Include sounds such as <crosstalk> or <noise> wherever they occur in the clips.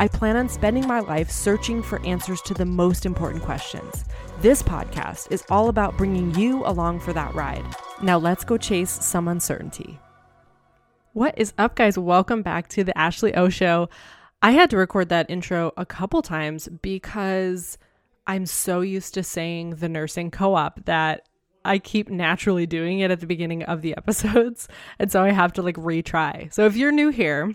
I plan on spending my life searching for answers to the most important questions. This podcast is all about bringing you along for that ride. Now let's go chase some uncertainty. What is up, guys? Welcome back to the Ashley O Show. I had to record that intro a couple times because I'm so used to saying the nursing co op that I keep naturally doing it at the beginning of the <laughs> episodes. And so I have to like retry. So if you're new here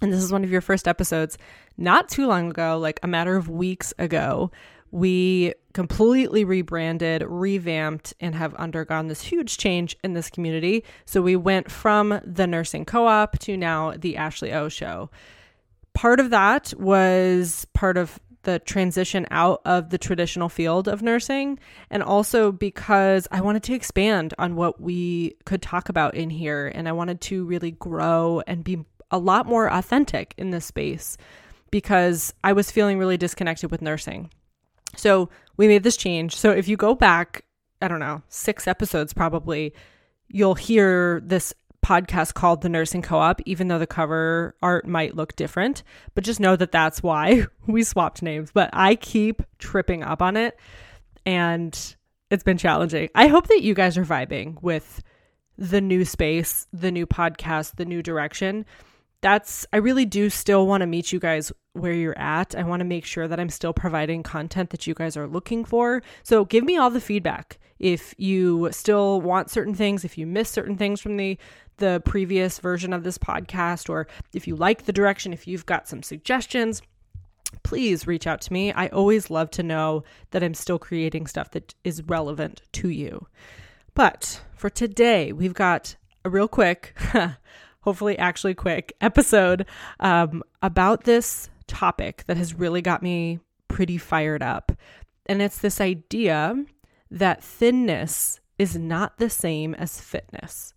and this is one of your first episodes, not too long ago, like a matter of weeks ago, we completely rebranded, revamped, and have undergone this huge change in this community. So we went from the nursing co op to now the Ashley O show part of that was part of the transition out of the traditional field of nursing and also because I wanted to expand on what we could talk about in here and I wanted to really grow and be a lot more authentic in this space because I was feeling really disconnected with nursing. So, we made this change. So, if you go back, I don't know, 6 episodes probably, you'll hear this podcast called The Nursing Co op, even though the cover art might look different. But just know that that's why <laughs> we swapped names. But I keep tripping up on it and it's been challenging. I hope that you guys are vibing with the new space, the new podcast, the new direction. That's, I really do still want to meet you guys where you're at. I want to make sure that I'm still providing content that you guys are looking for. So give me all the feedback. If you still want certain things, if you miss certain things from the the previous version of this podcast, or if you like the direction, if you've got some suggestions, please reach out to me. I always love to know that I'm still creating stuff that is relevant to you. But for today, we've got a real quick, <laughs> hopefully, actually quick <laughs> episode um, about this topic that has really got me pretty fired up. And it's this idea that thinness is not the same as fitness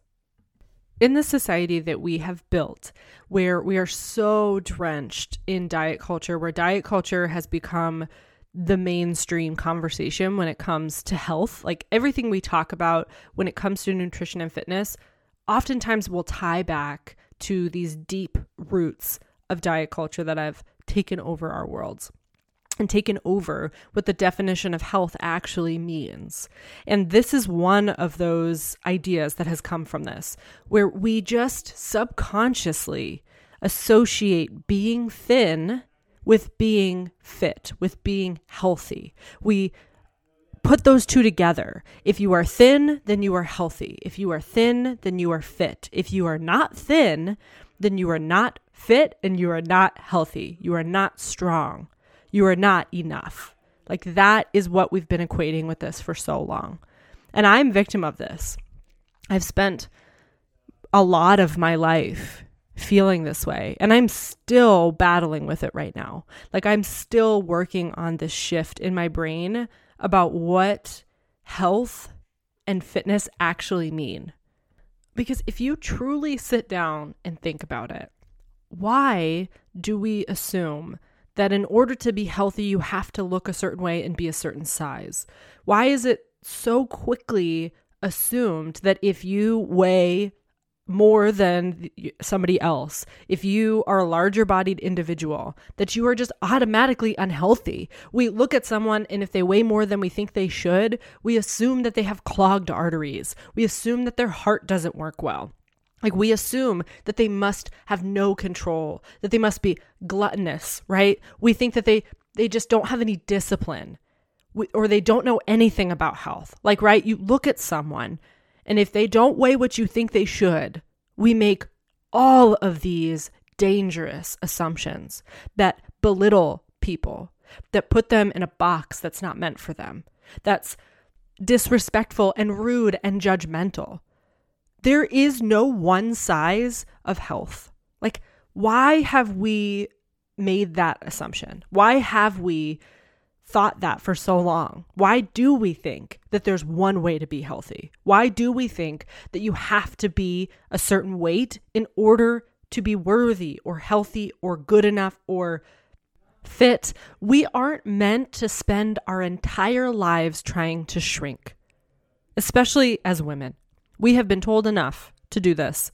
in the society that we have built, where we are so drenched in diet culture, where diet culture has become the mainstream conversation when it comes to health, like everything we talk about when it comes to nutrition and fitness, oftentimes will tie back to these deep roots of diet culture that have taken over our worlds and taken over what the definition of health actually means. And this is one of those ideas that has come from this, where we just subconsciously associate being thin with being fit, with being healthy. We put those two together. If you are thin, then you are healthy. If you are thin, then you are fit. If you are not thin, then you are not fit and you are not healthy. You are not strong you are not enough. Like that is what we've been equating with this for so long. And I'm victim of this. I've spent a lot of my life feeling this way and I'm still battling with it right now. Like I'm still working on this shift in my brain about what health and fitness actually mean. Because if you truly sit down and think about it, why do we assume that in order to be healthy, you have to look a certain way and be a certain size? Why is it so quickly assumed that if you weigh more than somebody else, if you are a larger bodied individual, that you are just automatically unhealthy. We look at someone and if they weigh more than we think they should, we assume that they have clogged arteries. We assume that their heart doesn't work well. Like we assume that they must have no control, that they must be gluttonous, right? We think that they they just don't have any discipline or they don't know anything about health. Like right, you look at someone and if they don't weigh what you think they should, we make all of these dangerous assumptions that belittle people, that put them in a box that's not meant for them. That's disrespectful and rude and judgmental. There is no one size of health. Like, why have we made that assumption? Why have we thought that for so long? Why do we think that there's one way to be healthy? Why do we think that you have to be a certain weight in order to be worthy or healthy or good enough or fit? We aren't meant to spend our entire lives trying to shrink, especially as women. We have been told enough to do this.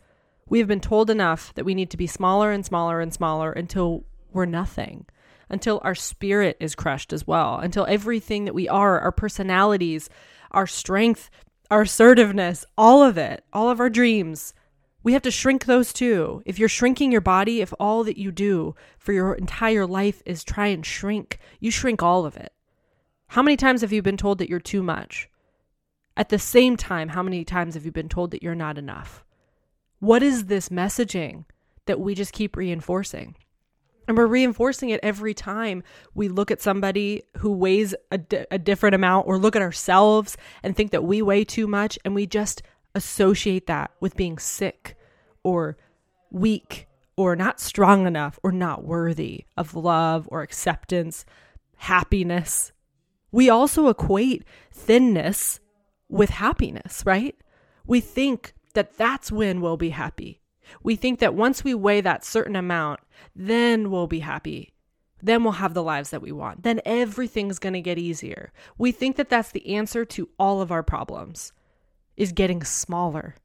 We have been told enough that we need to be smaller and smaller and smaller until we're nothing until our spirit is crushed as well, until everything that we are, our personalities, our strength, our assertiveness, all of it, all of our dreams, we have to shrink those too. If you're shrinking your body, if all that you do for your entire life is try and shrink, you shrink all of it. How many times have you been told that you're too much? At the same time, how many times have you been told that you're not enough? What is this messaging that we just keep reinforcing? And we're reinforcing it every time we look at somebody who weighs a, di- a different amount or look at ourselves and think that we weigh too much. And we just associate that with being sick or weak or not strong enough or not worthy of love or acceptance, happiness. We also equate thinness with happiness, right? We think that that's when we'll be happy. We think that once we weigh that certain amount, then we'll be happy. Then we'll have the lives that we want. Then everything's going to get easier. We think that that's the answer to all of our problems is getting smaller.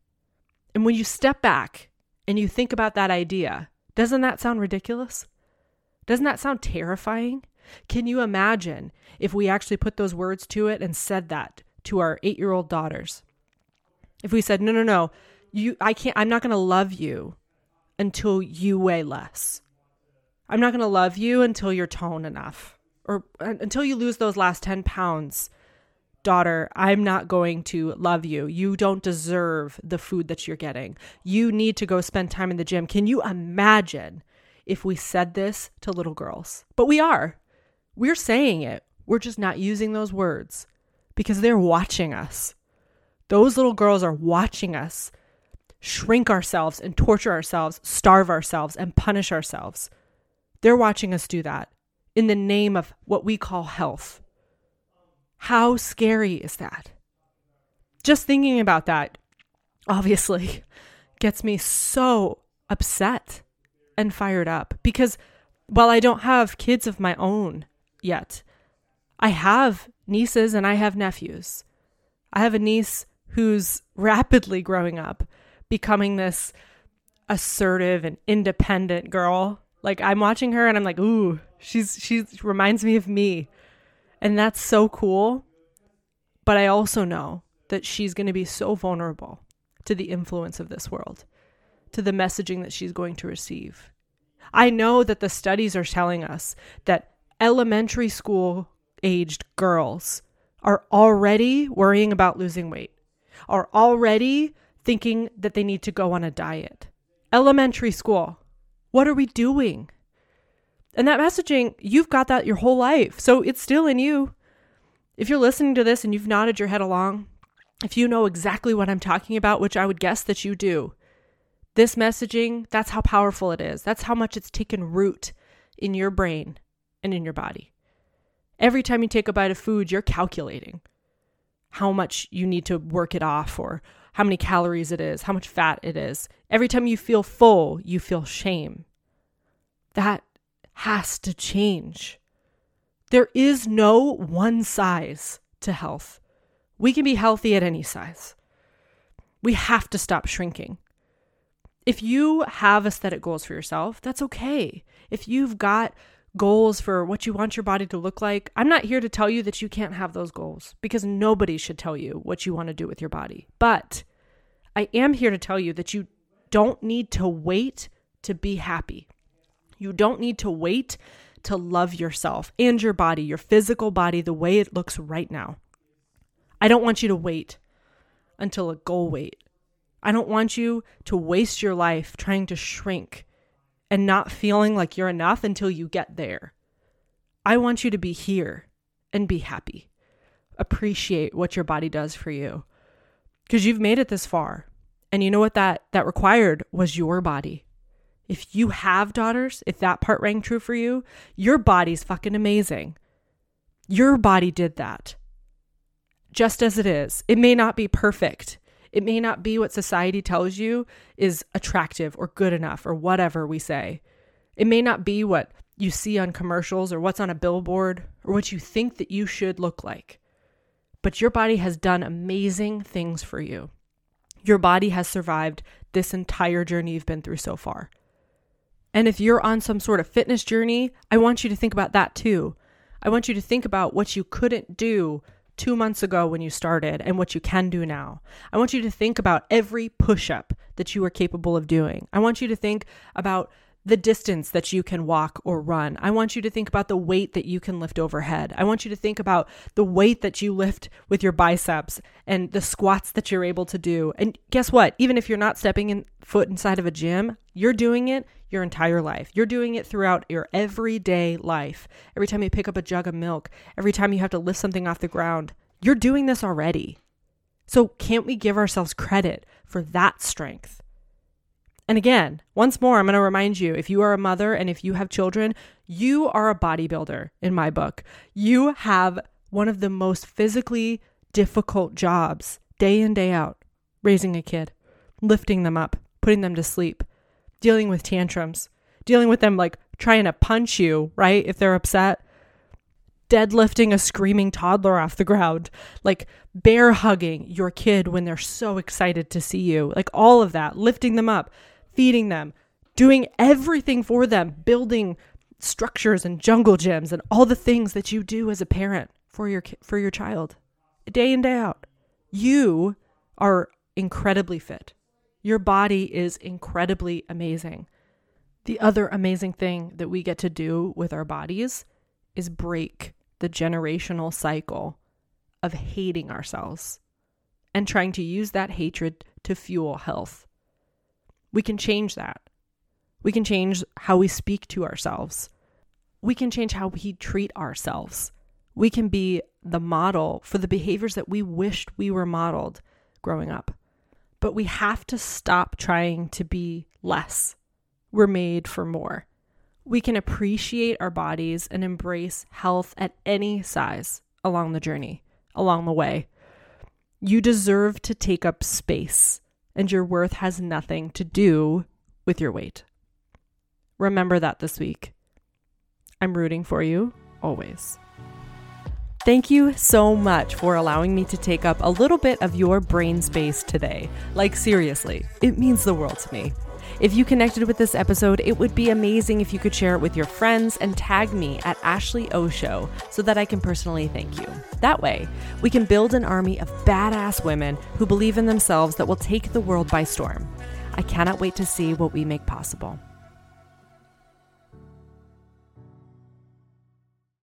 And when you step back and you think about that idea, doesn't that sound ridiculous? Doesn't that sound terrifying? Can you imagine if we actually put those words to it and said that to our 8-year-old daughters? If we said, "No, no, no, you I can't I'm not going to love you until you weigh less. I'm not going to love you until you're tone enough or uh, until you lose those last 10 pounds. Daughter, I'm not going to love you. You don't deserve the food that you're getting. You need to go spend time in the gym. Can you imagine if we said this to little girls? But we are. We're saying it. We're just not using those words because they're watching us. Those little girls are watching us shrink ourselves and torture ourselves, starve ourselves, and punish ourselves. They're watching us do that in the name of what we call health. How scary is that? Just thinking about that, obviously, <laughs> gets me so upset and fired up because while I don't have kids of my own yet, I have nieces and I have nephews. I have a niece who's <laughs> rapidly growing up becoming this assertive and independent girl. Like I'm watching her and I'm like, ooh, she's she reminds me of me. And that's so cool. But I also know that she's going to be so vulnerable to the influence of this world, to the messaging that she's going to receive. I know that the studies are telling us that elementary school aged girls are already worrying about losing weight, are already thinking that they need to go on a diet. Elementary school, what are we doing? And that messaging, you've got that your whole life. So it's still in you. If you're listening to this and you've nodded your head along, if you know exactly what I'm talking about, which I would guess that you do, this messaging, that's how powerful it is. That's how much it's taken root in your brain and in your body. Every time you take a bite of food, you're calculating how much you need to work it off or how many calories it is, how much fat it is. Every time you feel full, you feel shame. That has to change. There is no one size to health. We can be healthy at any size. We have to stop shrinking. If you have aesthetic goals for yourself, that's okay. If you've got goals for what you want your body to look like, I'm not here to tell you that you can't have those goals because nobody should tell you what you want to do with your body. But I am here to tell you that you don't need to wait to be happy. You don't need to wait to love yourself and your body, your physical body, the way it looks right now. I don't want you to wait until a goal weight. I don't want you to waste your life trying to shrink and not feeling like you're enough until you get there. I want you to be here and be happy. Appreciate what your body does for you because you've made it this far And you know what that that required was your body. If you have daughters, if that part rang true for you, your body's fucking amazing. Your body did that. Just as it is. It may not be perfect. It may not be what society tells you is attractive or good enough or whatever we say. It may not be what you see on commercials or what's on a billboard or what you think that you should look like. But your body has done amazing things for you. Your body has survived this entire journey you've been through so far. And if you're on some sort of fitness journey, I want you to think about that too. I want you to think about what you couldn't do two months ago when you started and what you can do now. I want you to think about every push up that you are capable of doing. I want you to think about the distance that you can walk or run. I want you to think about the weight that you can lift overhead. I want you to think about the weight that you lift with your biceps and the squats that you're able to do. And guess what? Even if you're not stepping in foot inside of a gym, you're doing it your entire life. You're doing it throughout your everyday life. Every time you pick up a jug of milk, every time you have to lift something off the ground, you're doing this already. So can't we give ourselves credit for that strength? And again, once more, I'm going to remind you if you are a mother and if you have children, you are a bodybuilder in my book. You have one of the most physically difficult jobs day in, day out raising a kid, lifting them up, putting them to sleep, dealing with tantrums, dealing with them like trying to punch you, right? If they're upset, deadlifting a screaming toddler off the ground, like bear hugging your kid when they're so excited to see you, like all of that, lifting them up, feeding them, doing everything for them, building structures and jungle gyms and all the things that you do as a parent for your for your child day in day out. You are incredibly fit. Your body is incredibly amazing. The other amazing thing that we get to do with our bodies is break the generational cycle of hating ourselves and trying to use that hatred to fuel health. We can change that. We can change how we speak to ourselves. We can change how we treat ourselves. We can be the model for the behaviors that we wished we were modeled growing up. But we have to stop trying to be less. We're made for more. We can appreciate our bodies and embrace health at any size along the journey, along the way. You deserve to take up space and your worth has nothing to do with your weight. Remember that this week. I'm rooting for you always. Thank you so much for allowing me to take up a little bit of your brain space today. Like, seriously, it means the world to me. If you connected with this episode, it would be amazing if you could share it with your friends and tag me at Ashley O Show so that I can personally thank you. That way, we can build an army of badass women who believe in themselves that will take the world by storm. I cannot wait to see what we make possible.